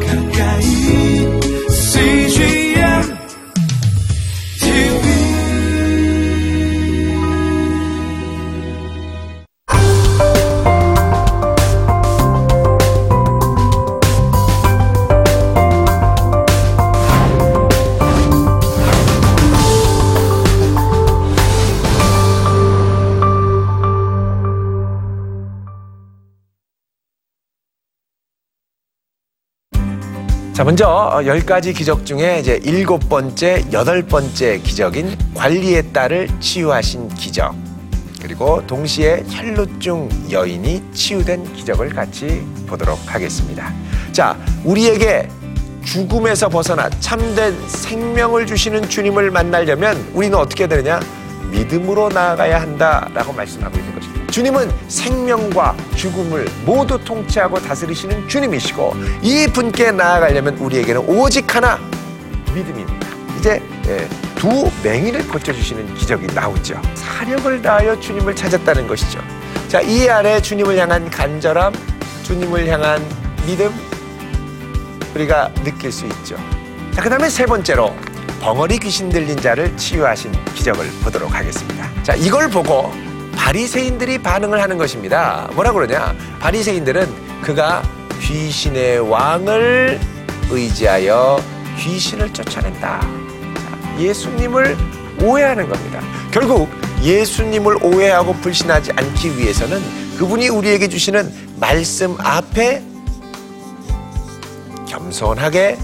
가까 자, 먼저 어, 열 가지 기적 중에 이제 일곱 번째, 여덟 번째 기적인 관리의 딸을 치유하신 기적. 그리고 동시에 혈루증 여인이 치유된 기적을 같이 보도록 하겠습니다. 자, 우리에게 죽음에서 벗어나 참된 생명을 주시는 주님을 만나려면 우리는 어떻게 되느냐? 믿음으로 나아가야 한다라고 말씀하고 있는 것입니다. 주님은 생명과 죽음을 모두 통치하고 다스리시는 주님이시고 이 분께 나아가려면 우리에게는 오직 하나 믿음입니다. 이제 예, 두 맹인을 고쳐주시는 기적이 나오죠. 사력을 다하여 주님을 찾았다는 것이죠. 자, 이 아래 주님을 향한 간절함, 주님을 향한 믿음, 우리가 느낄 수 있죠. 자, 그 다음에 세 번째로 벙어리 귀신 들린 자를 치유하신 기적을 보도록 하겠습니다. 자, 이걸 보고 바리새인들이 반응을 하는 것입니다. 뭐라 그러냐? 바리새인들은 그가 귀신의 왕을 의지하여 귀신을 쫓아낸다. 자, 예수님을 오해하는 겁니다. 결국 예수님을 오해하고 불신하지 않기 위해서는 그분이 우리에게 주시는 말씀 앞에 겸손하게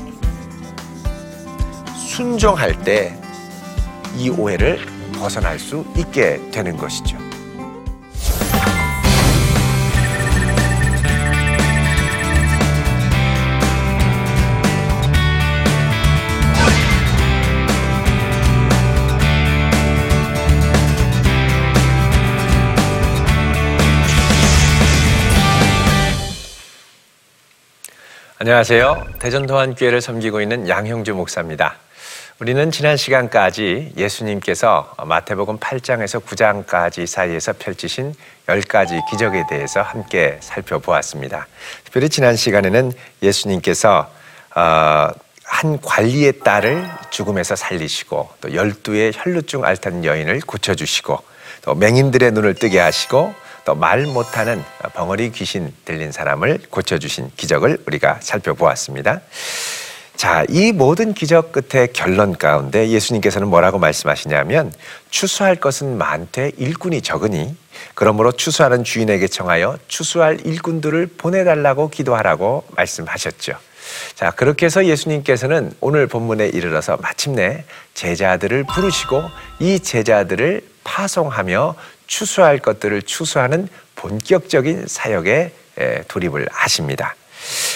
순종할 때 이 오해를 벗어날 수 있게 되는 것이죠. 안녕하세요. 대전도안교회를 섬기고 있는 양형주 목사입니다. 우리는 지난 시간까지 예수님께서 마태복음 8장에서 9장까지 사이에서 펼치신 10가지 기적에 대해서 함께 살펴보았습니다. 특별히 지난 시간에는 예수님께서 어, 한 관리의 딸을 죽음에서 살리시고 또 열두의 혈루증 앓던 여인을 고쳐주시고 또 맹인들의 눈을 뜨게 하시고 또 말 못하는 벙어리 귀신 들린 사람을 고쳐주신 기적을 우리가 살펴보았습니다. 자, 이 모든 기적 끝의 결론 가운데 예수님께서는 뭐라고 말씀하시냐면 추수할 것은 많되 일꾼이 적으니 그러므로 추수하는 주인에게 청하여 추수할 일꾼들을 보내달라고 기도하라고 말씀하셨죠. 자, 그렇게 해서 예수님께서는 오늘 본문에 이르러서 마침내 제자들을 부르시고 이 제자들을 파송하며 추수할 것들을 추수하는 본격적인 사역에 돌입을 하십니다.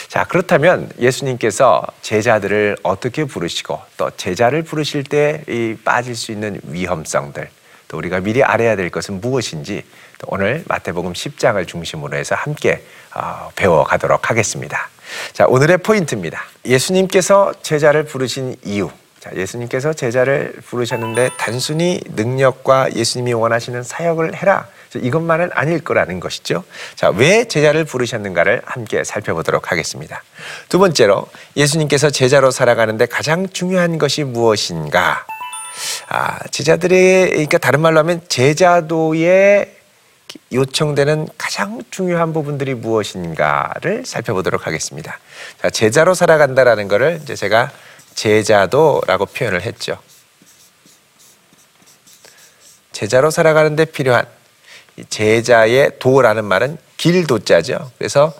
자, 그렇다면 예수님께서 제자들을 어떻게 부르시고 또 제자를 부르실 때 이 빠질 수 있는 위험성들 또 우리가 미리 알아야 될 것은 무엇인지 또 오늘 마태복음 10장을 중심으로 해서 함께 어, 배워가도록 하겠습니다. 자, 오늘의 포인트입니다. 예수님께서 제자를 부르신 이유. 자, 예수님께서 제자를 부르셨는데 단순히 능력과 예수님이 원하시는 사역을 해라. 이것만은 아닐 거라는 것이죠. 자, 왜 제자를 부르셨는가를 함께 살펴보도록 하겠습니다. 두 번째로 예수님께서 제자로 살아가는데 가장 중요한 것이 무엇인가? 아, 제자들의, 그러니까 다른 말로 하면 제자도에 요청되는 가장 중요한 부분들이 무엇인가를 살펴보도록 하겠습니다. 자, 제자로 살아간다라는 것을 이제 제가 제자도라고 표현을 했죠. 제자로 살아가는데 필요한 제자의 도라는 말은 길도자죠. 그래서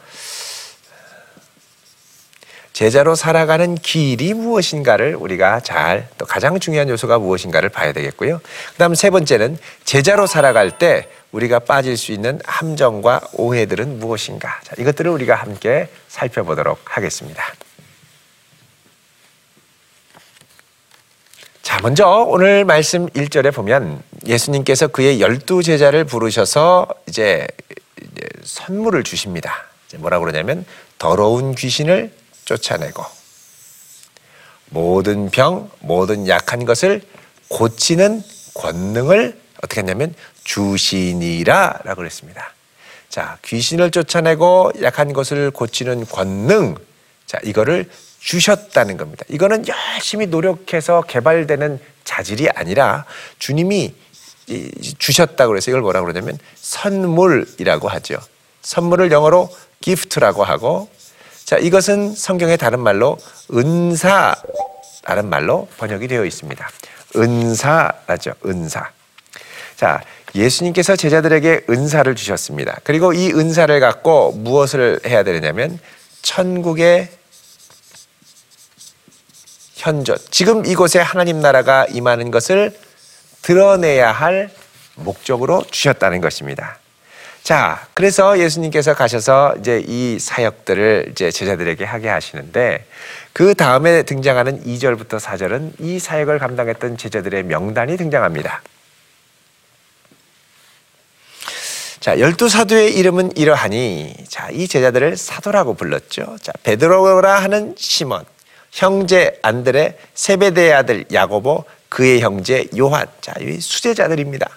제자로 살아가는 길이 무엇인가를 우리가 잘 또 가장 중요한 요소가 무엇인가를 봐야 되겠고요. 그다음 세 번째는 제자로 살아갈 때 우리가 빠질 수 있는 함정과 오해들은 무엇인가. 자, 이것들을 우리가 함께 살펴보도록 하겠습니다. 자, 먼저 오늘 말씀 1절에 보면 예수님께서 그의 열두 제자를 부르셔서 이제 선물을 주십니다. 뭐라 그러냐면 더러운 귀신을 쫓아내고 모든 병, 모든 약한 것을 고치는 권능을 어떻게 했냐면 주시니라 라고 그랬습니다. 자, 귀신을 쫓아내고 약한 것을 고치는 권능. 자, 이거를 주셨다는 겁니다. 이거는 열심히 노력해서 개발되는 자질이 아니라 주님이 이- 주셨다고 그래서 이걸 뭐라고 그러냐면 선물이라고 하죠. 선물을 영어로 gift라고 하고 자, 이것은 성경의 다른 말로 은사라는 말로 번역이 되어 있습니다. 은사라죠. 은사. 자, 예수님께서 제자들에게 은사를 주셨습니다. 그리고 이 은사를 갖고 무엇을 해야 되느냐면 천국의 현존. 지금 이곳에 하나님 나라가 임하는 것을 드러내야 할 목적으로 주셨다는 것입니다. 자, 그래서 예수님께서 가셔서 이제 이 사역들을 이제 제자들에게 하게 하시는데 그 다음에 등장하는 2절부터 4절은 이 사역을 감당했던 제자들의 명단이 등장합니다. 자, 열두 사도의 이름은 이러하니 자, 이 제자들을 사도라고 불렀죠. 자, 베드로라 하는 시몬, 형제 안드레, 세베대의 아들 야고보, 그의 형제 요한. 자, 이 수제자들입니다.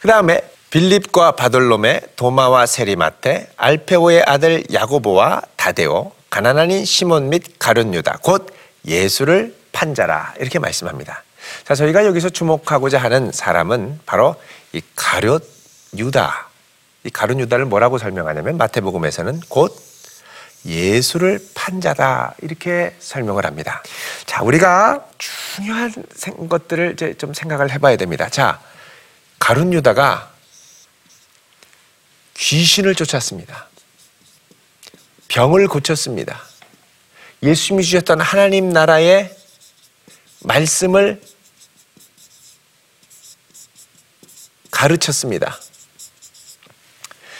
그 다음에 빌립과 바돌롬의 도마와 세리마테, 알페오의 아들 야고보와 다데오, 가나나닌 시몬 및 가룟 유다, 곧 예수를 판자라 이렇게 말씀합니다. 자, 저희가 여기서 주목하고자 하는 사람은 바로 이 가룟 유다. 이 가룟 유다를 뭐라고 설명하냐면 마태복음에서는 곧 예수를 판자다 이렇게 설명을 합니다. 자, 우리가 중요한 생- 것들을 이제 좀 생각을 해봐야 됩니다. 자, 가룟 유다가 귀신을 쫓았습니다. 병을 고쳤습니다. 예수님이 주셨던 하나님 나라의 말씀을 가르쳤습니다.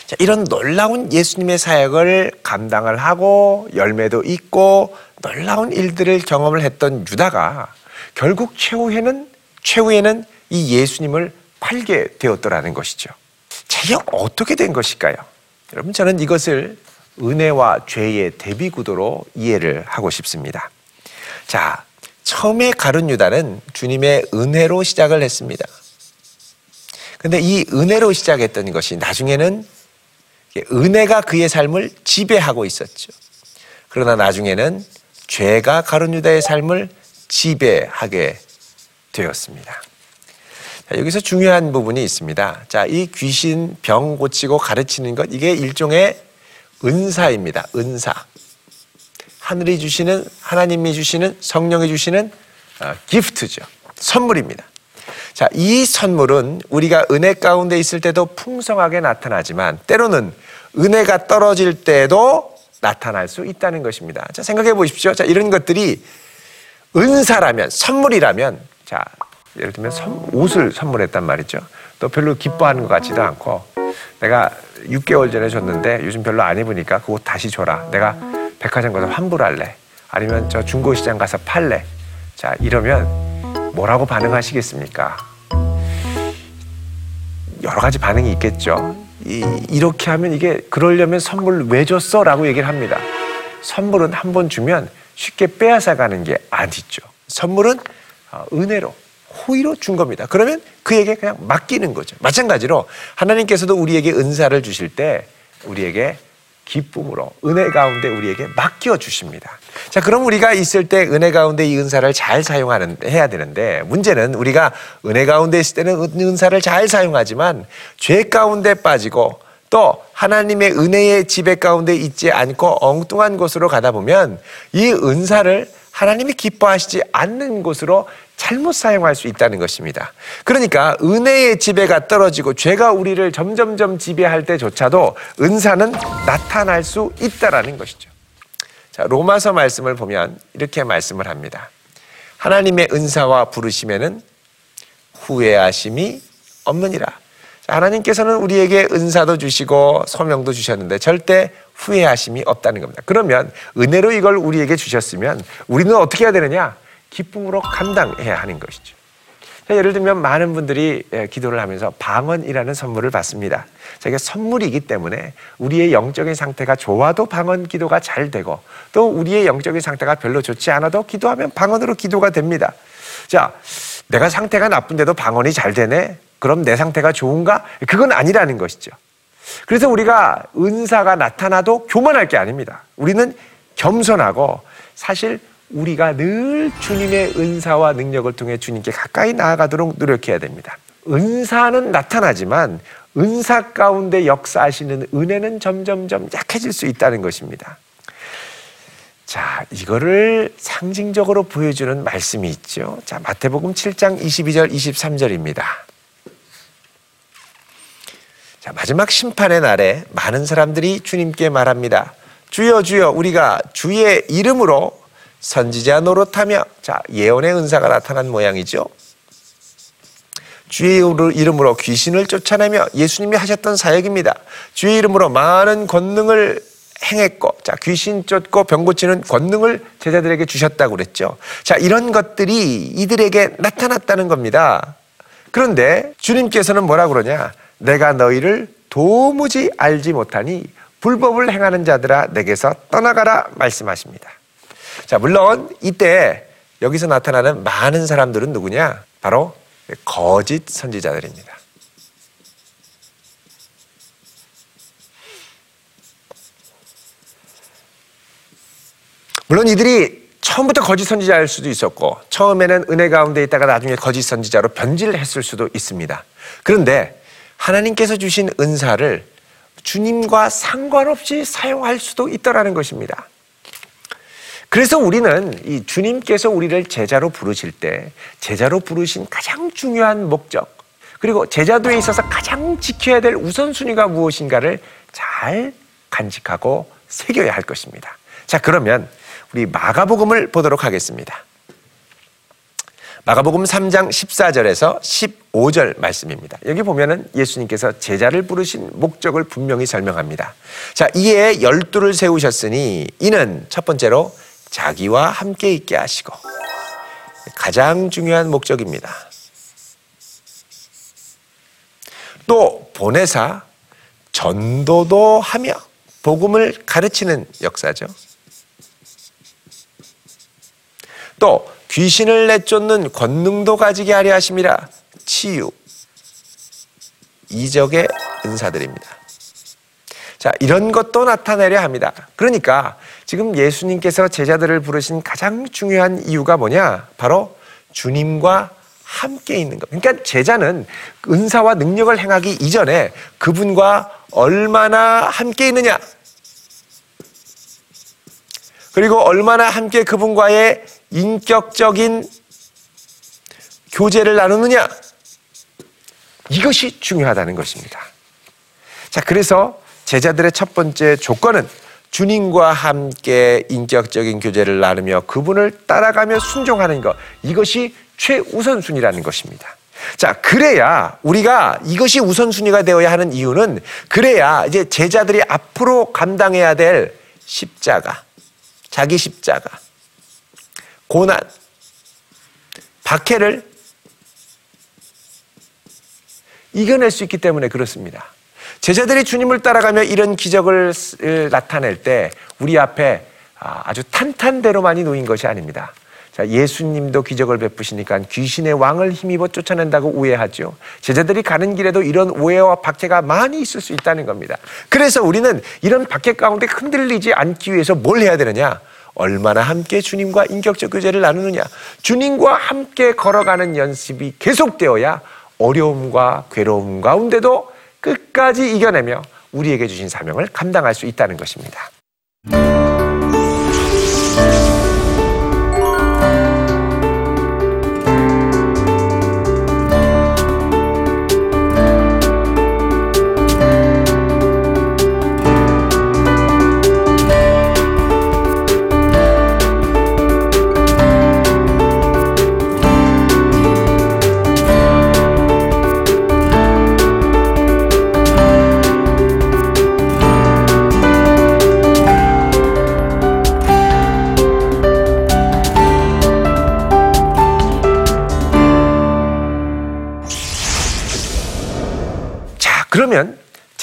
자, 이런 놀라운 예수님의 사역을 감당을 하고 열매도 있고 놀라운 일들을 경험을 했던 유다가 결국 최후에는 최후에는 이 예수님을 팔게 되었더라는 것이죠. 자, 이게 어떻게 된 것일까요? 여러분 저는 이것을 은혜와 죄의 대비 구도로 이해를 하고 싶습니다. 자, 처음에 가룟 유다는 주님의 은혜로 시작을 했습니다. 근데 이 은혜로 시작했던 것이 나중에는 은혜가 그의 삶을 지배하고 있었죠. 그러나 나중에는 죄가 가룟 유다의 삶을 지배하게 되었습니다. 자, 여기서 중요한 부분이 있습니다. 자, 이 귀신 병 고치고 가르치는 것 이게 일종의 은사입니다. 은사. 하늘이 주시는 하나님이 주시는 성령이 주시는 어, 기프트죠. 선물입니다. 자, 이 선물은 우리가 은혜 가운데 있을 때도 풍성하게 나타나지만 때로는 은혜가 떨어질 때도 나타날 수 있다는 것입니다. 자, 생각해 보십시오. 자, 이런 것들이 은사라면, 선물이라면, 자, 예를 들면 선- 옷을 선물했단 말이죠. 또 별로 기뻐하는 것 같지도 않고 내가 6개월 전에 줬는데 요즘 별로 안 입으니까 그 옷 다시 줘라. 내가 백화점 가서 환불할래. 아니면 저 중고시장 가서 팔래. 자, 이러면 뭐라고 반응하시겠습니까? 여러 가지 반응이 있겠죠. 이, 이렇게 하면 이게 그러려면 선물 왜 줬어? 라고 얘기를 합니다. 선물은 한 번 주면 쉽게 빼앗아 가는 게 아니죠. 선물은 어, 은혜로, 호의로 준 겁니다. 그러면 그에게 그냥 맡기는 거죠. 마찬가지로 하나님께서도 우리에게 은사를 주실 때 우리에게 기쁨으로 은혜 가운데 우리에게 맡겨 주십니다. 자, 그럼 우리가 있을 때 은혜 가운데 이 은사를 잘 사용하는 해야 되는데 문제는 우리가 은혜 가운데 있을 때는 은- 은사를 잘 사용하지만 죄 가운데 빠지고 또 하나님의 은혜의 지배 가운데 있지 않고 엉뚱한 곳으로 가다 보면 이 은사를 하나님이 기뻐하시지 않는 곳으로 잘못 사용할 수 있다는 것입니다. 그러니까 은혜의 지배가 떨어지고 죄가 우리를 점점점 지배할 때조차도 은사는 나타날 수 있다라는 것이죠. 자, 로마서 말씀을 보면 이렇게 말씀을 합니다. 하나님의 은사와 부르심에는 후회하심이 없느니라. 자, 하나님께서는 우리에게 은사도 주시고 소명도 주셨는데 절대 후회하심이 없다는 겁니다. 그러면 은혜로 이걸 우리에게 주셨으면 우리는 어떻게 해야 되느냐? 기쁨으로 감당해야 하는 것이죠. 자, 예를 들면 많은 분들이 예, 기도를 하면서 방언이라는 선물을 받습니다. 자, 이게 선물이기 때문에 우리의 영적인 상태가 좋아도 방언 기도가 잘 되고 또 우리의 영적인 상태가 별로 좋지 않아도 기도하면 방언으로 기도가 됩니다. 자, 내가 상태가 나쁜데도 방언이 잘 되네? 그럼 내 상태가 좋은가? 그건 아니라는 것이죠. 그래서 우리가 은사가 나타나도 교만할 게 아닙니다. 우리는 겸손하고 사실 우리가 늘 주님의 은사와 능력을 통해 주님께 가까이 나아가도록 노력해야 됩니다. 은사는 나타나지만 은사 가운데 역사하시는 은혜는 점점점 약해질 수 있다는 것입니다. 자, 이거를 상징적으로 보여주는 말씀이 있죠. 자, 마태복음 7장 22절, 23절입니다. 자, 마지막 심판의 날에 많은 사람들이 주님께 말합니다. 주여, 주여, 우리가 주의 이름으로 선지자 노릇하며, 자, 예언의 은사가 나타난 모양이죠. 주의 이름으로 귀신을 쫓아내며 예수님이 하셨던 사역입니다. 주의 이름으로 많은 권능을 행했고, 자, 귀신 쫓고 병 고치는 권능을 제자들에게 주셨다고 그랬죠. 자, 이런 것들이 이들에게 나타났다는 겁니다. 그런데 주님께서는 뭐라 그러냐? 내가 너희를 도무지 알지 못하니 불법을 행하는 자들아 내게서 떠나가라 말씀하십니다. 자, 물론 이때 여기서 나타나는 많은 사람들은 누구냐? 바로 거짓 선지자들입니다. 물론 이들이 처음부터 거짓 선지자일 수도 있었고 처음에는 은혜 가운데 있다가 나중에 거짓 선지자로 변질을 했을 수도 있습니다. 그런데 하나님께서 주신 은사를 주님과 상관없이 사용할 수도 있다라는 것입니다. 그래서 우리는 이 주님께서 우리를 제자로 부르실 때 제자로 부르신 가장 중요한 목적 그리고 제자도에 있어서 가장 지켜야 될 우선순위가 무엇인가를 잘 간직하고 새겨야 할 것입니다. 자, 그러면 우리 마가복음을 보도록 하겠습니다. 마가복음 3장 14절에서 15절 말씀입니다. 여기 보면은 예수님께서 제자를 부르신 목적을 분명히 설명합니다. 자, 이에 열두를 세우셨으니 이는 첫 번째로 자기와 함께 있게 하시고 가장 중요한 목적입니다. 또 보내사 전도도 하며 복음을 가르치는 역사죠. 또 귀신을 내쫓는 권능도 가지게 하려 하심이라 치유 이적의 은사들입니다. 자, 이런 것도 나타내려 합니다. 그러니까 지금 예수님께서 제자들을 부르신 가장 중요한 이유가 뭐냐? 바로 주님과 함께 있는 것. 그러니까 제자는 은사와 능력을 행하기 이전에 그분과 얼마나 함께 있느냐? 그리고 얼마나 함께 그분과의 인격적인 교제를 나누느냐? 이것이 중요하다는 것입니다. 자, 그래서 제자들의 첫 번째 조건은 주님과 함께 인격적인 교제를 나누며 그분을 따라가며 순종하는 것. 이것이 최우선순위라는 것입니다. 자, 그래야 우리가 이것이 우선순위가 되어야 하는 이유는 그래야 이제 제자들이 앞으로 감당해야 될 십자가, 자기 십자가, 고난, 박해를 이겨낼 수 있기 때문에 그렇습니다. 제자들이 주님을 따라가며 이런 기적을 나타낼 때 우리 앞에 아, 아주 탄탄대로만이 놓인 것이 아닙니다. 자, 예수님도 기적을 베푸시니까 귀신의 왕을 힘입어 쫓아낸다고 오해하죠. 제자들이 가는 길에도 이런 오해와 박해가 많이 있을 수 있다는 겁니다. 그래서 우리는 이런 박해 가운데 흔들리지 않기 위해서 뭘 해야 되느냐? 얼마나 함께 주님과 인격적 교제를 나누느냐. 주님과 함께 걸어가는 연습이 계속되어야 어려움과 괴로움 가운데도 끝까지 이겨내며 우리에게 주신 사명을 감당할 수 있다는 것입니다.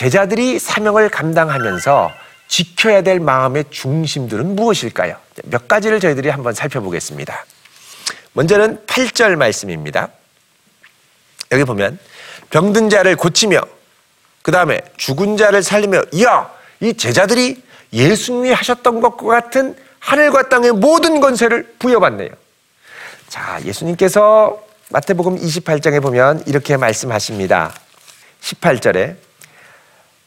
제자들이 사명을 감당하면서 지켜야 될 마음의 중심들은 무엇일까요? 몇 가지를 저희들이 한번 살펴보겠습니다. 먼저는 8절 말씀입니다. 여기 보면 병든 자를 고치며 그 다음에 죽은 자를 살리며 이야 이 제자들이 예수님이 하셨던 것과 같은 하늘과 땅의 모든 권세를 부여받네요. 자, 예수님께서 마태복음 28장에 보면 이렇게 말씀하십니다. 18절에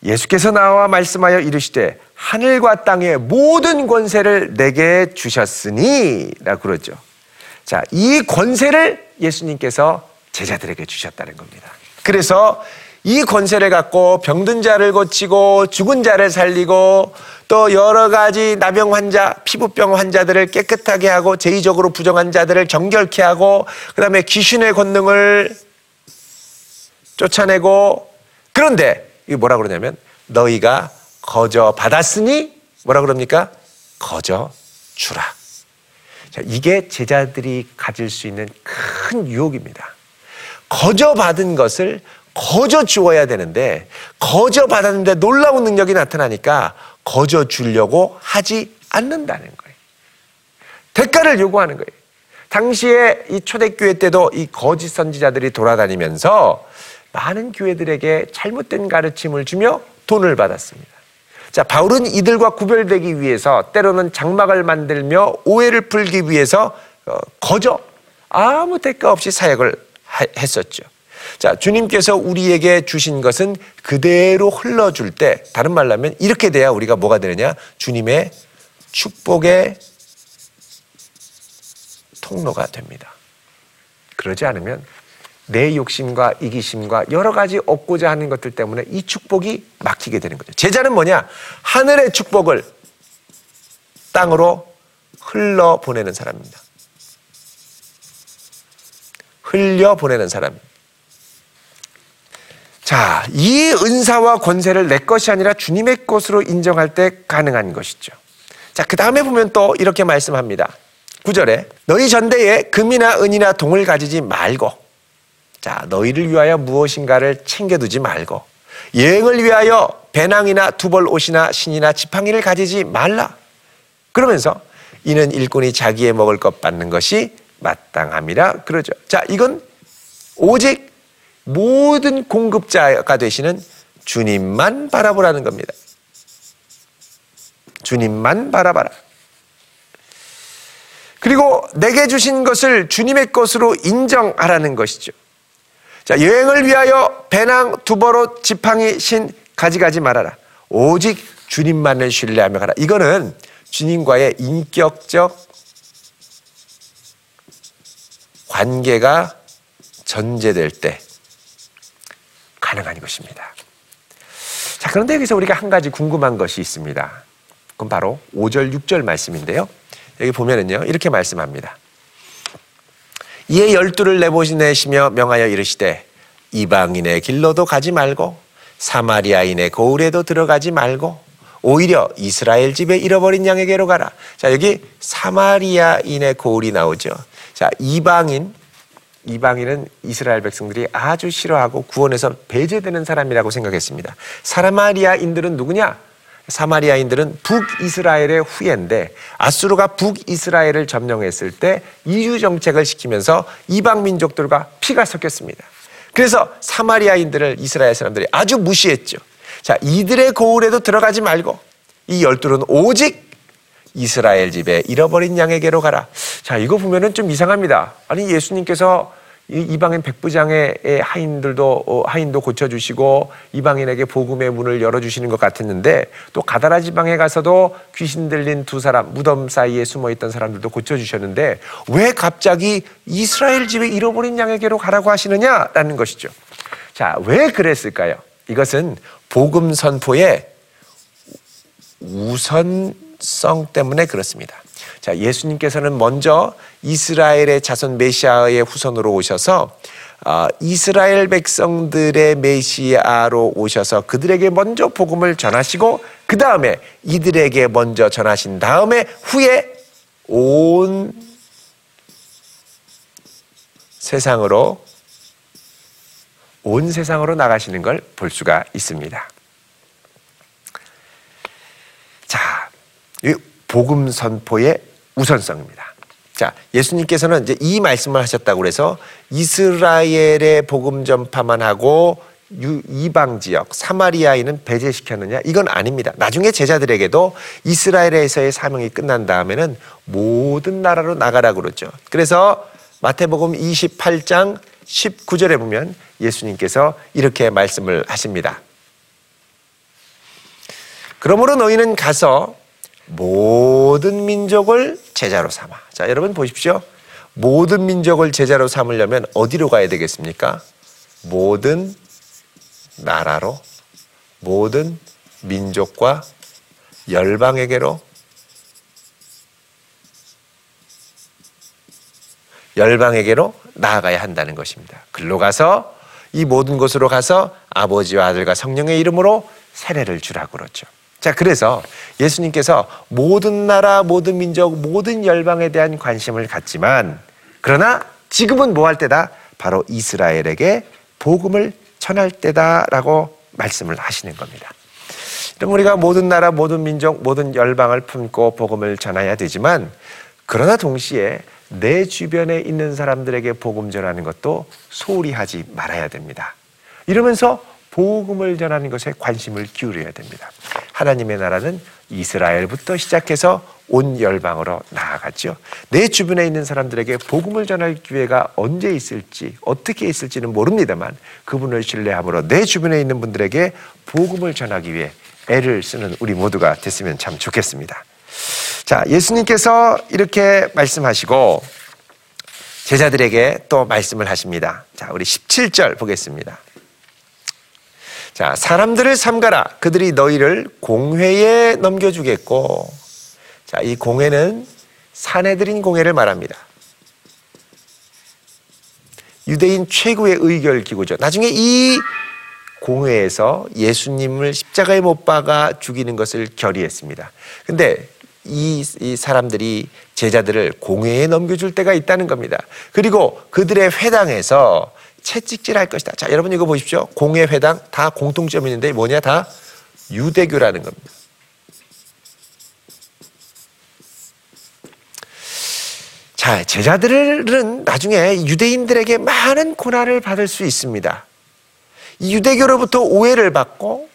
예수께서 나와 말씀하여 이르시되 하늘과 땅의 모든 권세를 내게 주셨으니 라고 그러죠. 자, 이 권세를 예수님께서 제자들에게 주셨다는 겁니다. 그래서 이 권세를 갖고 병든 자를 고치고 죽은 자를 살리고 또 여러 가지 나병 환자, 피부병 환자들을 깨끗하게 하고 제의적으로 부정한 자들을 정결케 하고 그다음에 귀신의 권능을 쫓아내고 그런데 이게 뭐라 그러냐면 너희가 거저 받았으니 뭐라 그럽니까? 거저 주라. 자, 이게 제자들이 가질 수 있는 큰 유혹입니다. 거저 받은 것을 거저 주어야 되는데 거저 받았는데 놀라운 능력이 나타나니까 거저 주려고 하지 않는다는 거예요. 대가를 요구하는 거예요. 당시에 이 초대교회 때도 이 거짓 선지자들이 돌아다니면서 많은 교회들에게 잘못된 가르침을 주며 돈을 받았습니다. 자, 바울은 이들과 구별되기 위해서 때로는 장막을 만들며 오해를 풀기 위해서 어, 거저 아무 대가 없이 사역을 하- 했었죠. 자, 주님께서 우리에게 주신 것은 그대로 흘러줄 때, 다른 말로 하면 이렇게 돼야 우리가 뭐가 되느냐? 주님의 축복의 통로가 됩니다. 그러지 않으면 내 욕심과 이기심과 여러 가지 얻고자 하는 것들 때문에 이 축복이 막히게 되는 거죠. 제자는 뭐냐? 하늘의 축복을 땅으로 흘러 보내는 사람입니다. 흘려 보내는 사람입니다. 자, 이 은사와 권세를 내 것이 아니라 주님의 것으로 인정할 때 가능한 것이죠. 자, 그 다음에 보면 또 이렇게 말씀합니다. 9절에 너희 전대에 금이나 은이나 동을 가지지 말고 자, 너희를 위하여 무엇인가를 챙겨두지 말고 여행을 위하여 배낭이나 두벌 옷이나 신이나 지팡이를 가지지 말라. 그러면서 이는 일꾼이 자기의 먹을 것 받는 것이 마땅함이라 그러죠. 자, 이건 오직 모든 공급자가 되시는 주님만 바라보라는 겁니다. 주님만 바라봐라. 그리고 내게 주신 것을 주님의 것으로 인정하라는 것이죠. 자, 여행을 위하여 배낭, 두버옷, 지팡이, 신 가져가지 말아라. 오직 주님만을 신뢰하며 가라. 이거는 주님과의 인격적 관계가 전제될 때 가능한 것입니다. 자, 그런데 여기서 우리가 한 가지 궁금한 것이 있습니다. 그건 바로 5절, 6절 말씀인데요. 여기 보면은요, 이렇게 말씀합니다. 이에 열두를 내보내시며 명하여 이르시되 이방인의 길로도 가지 말고 사마리아인의 고을에도 들어가지 말고 오히려 이스라엘 집에 잃어버린 양에게로 가라. 자, 여기 사마리아인의 고을이 나오죠. 자, 이방인 이방인은 이스라엘 백성들이 아주 싫어하고 구원에서 배제되는 사람이라고 생각했습니다. 사마리아인들은 누구냐? 사마리아인들은 북이스라엘의 후예인데 아수르가 북이스라엘을 점령했을 때 이주 정책을 시키면서 이방 민족들과 피가 섞였습니다. 그래서 사마리아인들을 이스라엘 사람들이 아주 무시했죠. 자, 이들의 고을에도 들어가지 말고 이 열둘은 오직 이스라엘 집에 잃어버린 양에게로 가라. 자, 이거 보면은 좀 이상합니다. 아니, 예수님께서 이 이방인 백부장의 하인들도 어, 하인도 고쳐주시고 이방인에게 복음의 문을 열어주시는 것 같았는데 또 가다라 지방에 가서도 귀신 들린 두 사람 무덤 사이에 숨어 있던 사람들도 고쳐주셨는데 왜 갑자기 이스라엘 집에 잃어버린 양에게로 가라고 하시느냐라는 것이죠. 자, 왜 그랬을까요? 이것은 복음 선포의 우선성 때문에 그렇습니다. 자, 예수님께서는 먼저 이스라엘의 자손 메시아의 후손으로 오셔서 어, 이스라엘 백성들의 메시아로 오셔서 그들에게 먼저 복음을 전하시고 그 다음에 이들에게 먼저 전하신 다음에 후에 온 세상으로 온 세상으로 나가시는 걸 볼 수가 있습니다. 자, 이 복음 선포의 우선성입니다. 자, 예수님께서는 이제 이 말씀을 하셨다고 그래서 이스라엘의 복음 전파만 하고 유- 이방 지역 사마리아인은 배제시켰느냐? 이건 아닙니다. 나중에 제자들에게도 이스라엘에서의 사명이 끝난 다음에는 모든 나라로 나가라 그러죠. 그래서 마태복음 28장 19절에 보면 예수님께서 이렇게 말씀을 하십니다. 그러므로 너희는 가서 모든 민족을 제자로 삼아. 자, 여러분 보십시오. 모든 민족을 제자로 삼으려면 어디로 가야 되겠습니까? 모든 나라로, 모든 민족과 열방에게로 열방에게로 나아가야 한다는 것입니다. 글로 가서 이 모든 곳으로 가서 아버지와 아들과 성령의 이름으로 세례를 주라고 그러죠. 자, 그래서 예수님께서 모든 나라, 모든 민족, 모든 열방에 대한 관심을 갖지만 그러나 지금은 뭐 할 때다? 바로 이스라엘에게 복음을 전할 때다라고 말씀을 하시는 겁니다. 그럼 우리가 모든 나라, 모든 민족, 모든 열방을 품고 복음을 전해야 되지만 그러나 동시에 내 주변에 있는 사람들에게 복음 전하는 것도 소홀히 하지 말아야 됩니다. 이러면서 복음을 전하는 것에 관심을 기울여야 됩니다. 하나님의 나라는 이스라엘부터 시작해서 온 열방으로 나아갔죠. 내 주변에 있는 사람들에게 복음을 전할 기회가 언제 있을지 어떻게 있을지는 모릅니다만 그분을 신뢰함으로 내 주변에 있는 분들에게 복음을 전하기 위해 애를 쓰는 우리 모두가 됐으면 참 좋겠습니다. 자, 예수님께서 이렇게 말씀하시고 제자들에게 또 말씀을 하십니다. 자, 우리 17절 보겠습니다. 자, 사람들을 삼가라. 그들이 너희를 공회에 넘겨주겠고. 자, 이 공회는 사내들인 공회를 말합니다. 유대인 최고의 의결 기구죠. 나중에 이 공회에서 예수님을 십자가에 못 박아 죽이는 것을 결의했습니다. 근데 이, 이 사람들이 제자들을 공회에 넘겨줄 때가 있다는 겁니다. 그리고 그들의 회당에서 채찍질 할 것이다. 자, 여러분 이거 보십시오. 공회 회당 다 공통점이 있는데 뭐냐? 다 유대교라는 겁니다. 자, 제자들은 나중에 유대인들에게 많은 고난을 받을 수 있습니다. 이 유대교로부터 오해를 받고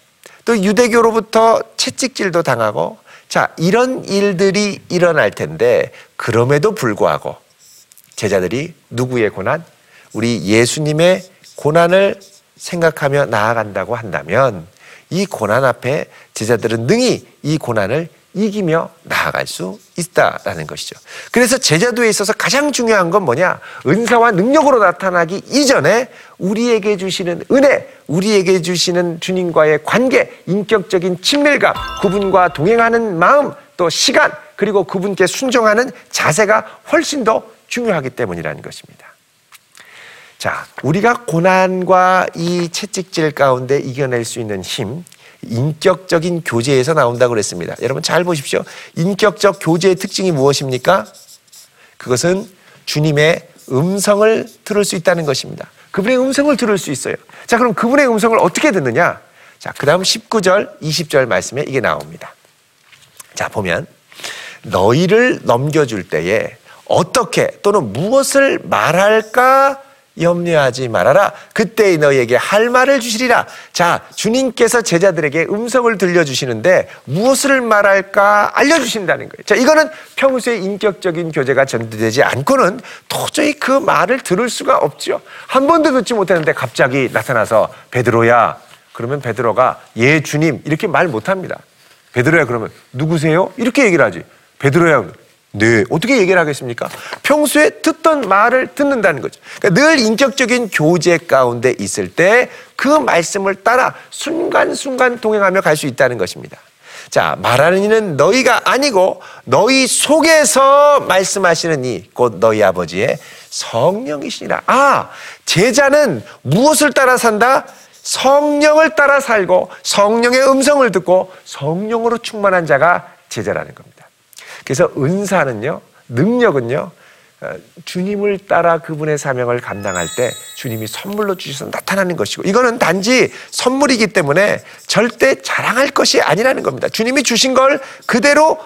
또 유대교로부터 채찍질도 당하고 자, 이런 일들이 일어날 텐데 그럼에도 불구하고 제자들이 누구의 고난? 우리 예수님의 고난을 생각하며 나아간다고 한다면 이 고난 앞에 제자들은 능히 이 고난을 이기며 나아갈 수 있다라는 것이죠. 그래서 제자도에 있어서 가장 중요한 건 뭐냐? 은사와 능력으로 나타나기 이전에 우리에게 주시는 은혜, 우리에게 주시는 주님과의 관계, 인격적인 친밀감, 그분과 동행하는 마음, 또 시간, 그리고 그분께 순종하는 자세가 훨씬 더 중요하기 때문이라는 것입니다. 자, 우리가 고난과 이 채찍질 가운데 이겨낼 수 있는 힘, 인격적인 교제에서 나온다고 그랬습니다. 여러분 잘 보십시오. 인격적 교제의 특징이 무엇입니까? 그것은 주님의 음성을 들을 수 있다는 것입니다. 그분의 음성을 들을 수 있어요. 자, 그럼 그분의 음성을 어떻게 듣느냐? 자, 그 다음 19절, 20절 말씀에 이게 나옵니다. 자, 보면 너희를 넘겨줄 때에 어떻게 또는 무엇을 말할까 염려하지 말아라. 그때 너희에게 할 말을 주시리라. 자, 주님께서 제자들에게 음성을 들려주시는데 무엇을 말할까 알려주신다는 거예요. 자, 이거는 평소에 인격적인 교제가 전개되지 않고는 도저히 그 말을 들을 수가 없죠. 한 번도 듣지 못했는데 갑자기 나타나서 베드로야. 그러면 베드로가 예 주님 이렇게 말 못합니다. 베드로야 그러면 누구세요? 이렇게 얘기를 하지. 베드로야 네, 어떻게 얘기를 하겠습니까? 평소에 듣던 말을 듣는다는 거죠. 그러니까 늘 인격적인 교제 가운데 있을 때 그 말씀을 따라 순간순간 동행하며 갈 수 있다는 것입니다. 자, 말하는 이는 너희가 아니고 너희 속에서 말씀하시는 이, 곧 너희 아버지의 성령이시니라. 아, 제자는 무엇을 따라 산다? 성령을 따라 살고 성령의 음성을 듣고 성령으로 충만한 자가 제자라는 겁니다. 그래서 은사는요, 능력은요, 어, 주님을 따라 그분의 사명을 감당할 때 주님이 선물로 주셔서 나타나는 것이고 이거는 단지 선물이기 때문에 절대 자랑할 것이 아니라는 겁니다. 주님이 주신 걸 그대로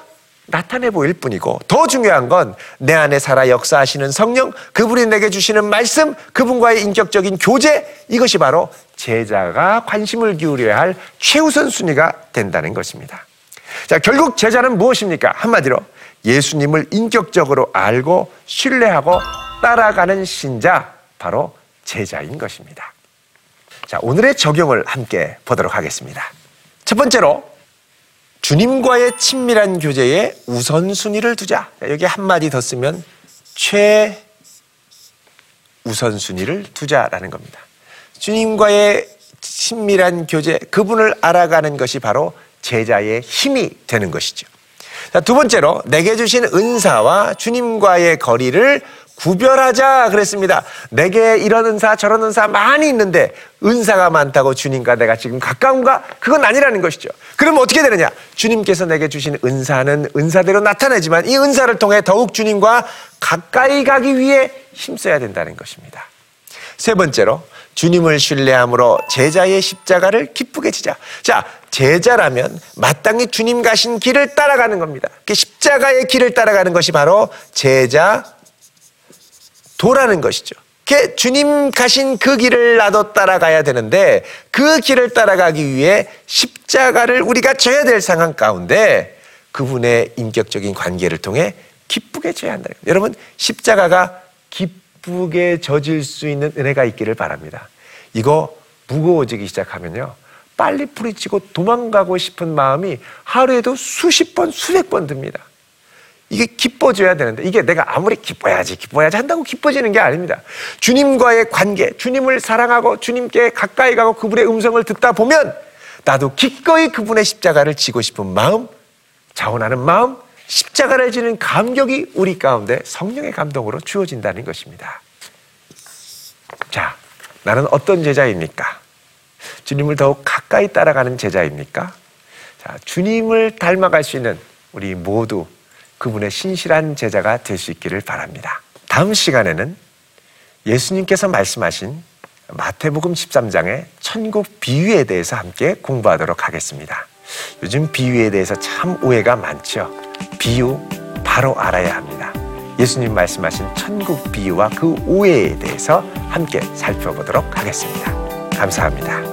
나타내 보일 뿐이고 더 중요한 건 내 안에 살아 역사하시는 성령, 그분이 내게 주시는 말씀, 그분과의 인격적인 교제 이것이 바로 제자가 관심을 기울여야 할 최우선 순위가 된다는 것입니다. 자, 결국 제자는 무엇입니까? 한마디로 예수님을 인격적으로 알고 신뢰하고 따라가는 신자 바로 제자인 것입니다. 자, 오늘의 적용을 함께 보도록 하겠습니다. 첫 번째로 주님과의 친밀한 교제에 우선순위를 두자. 자, 여기 한마디 더 쓰면 최 우선순위를 두자라는 겁니다. 주님과의 친밀한 교제, 그분을 알아가는 것이 바로 제자의 힘이 되는 것이죠. 자, 두 번째로 내게 주신 은사와 주님과의 거리를 구별하자 그랬습니다. 내게 이런 은사 저런 은사 많이 있는데 은사가 많다고 주님과 내가 지금 가까운가? 그건 아니라는 것이죠. 그러면 어떻게 되느냐? 주님께서 내게 주신 은사는 은사대로 나타나지만 이 은사를 통해 더욱 주님과 가까이 가기 위해 힘써야 된다는 것입니다. 세 번째로 주님을 신뢰함으로 제자의 십자가를 기쁘게 지자. 자, 제자라면 마땅히 주님 가신 길을 따라가는 겁니다. 그 십자가의 길을 따라가는 것이 바로 제자 도라는 것이죠. 그 주님 가신 그 길을 나도 따라가야 되는데 그 길을 따라가기 위해 십자가를 우리가 져야 될 상황 가운데 그분의 인격적인 관계를 통해 기쁘게 져야 한다. 여러분 십자가가 기쁘게 져질 수 있는 은혜가 있기를 바랍니다. 이거 무거워지기 시작하면요. 빨리 뿌리치고 도망가고 싶은 마음이 하루에도 수십 번, 수백 번 듭니다. 이게 기뻐져야 되는데 이게 내가 아무리 기뻐야지 기뻐야지 한다고 기뻐지는 게 아닙니다. 주님과의 관계, 주님을 사랑하고 주님께 가까이 가고 그분의 음성을 듣다 보면 나도 기꺼이 그분의 십자가를 지고 싶은 마음, 자원하는 마음, 십자가를 지는 감격이 우리 가운데 성령의 감동으로 주어진다는 것입니다. 자, 나는 어떤 제자입니까? 주님을 더욱 가까이 따라가는 제자입니까? 자, 주님을 닮아갈 수 있는 우리 모두 그분의 신실한 제자가 될 수 있기를 바랍니다. 다음 시간에는 예수님께서 말씀하신 마태복음 13장의 천국 비유에 대해서 함께 공부하도록 하겠습니다. 요즘 비유에 대해서 참 오해가 많죠. 비유 바로 알아야 합니다. 예수님 말씀하신 천국 비유와 그 오해에 대해서 함께 살펴보도록 하겠습니다. 감사합니다.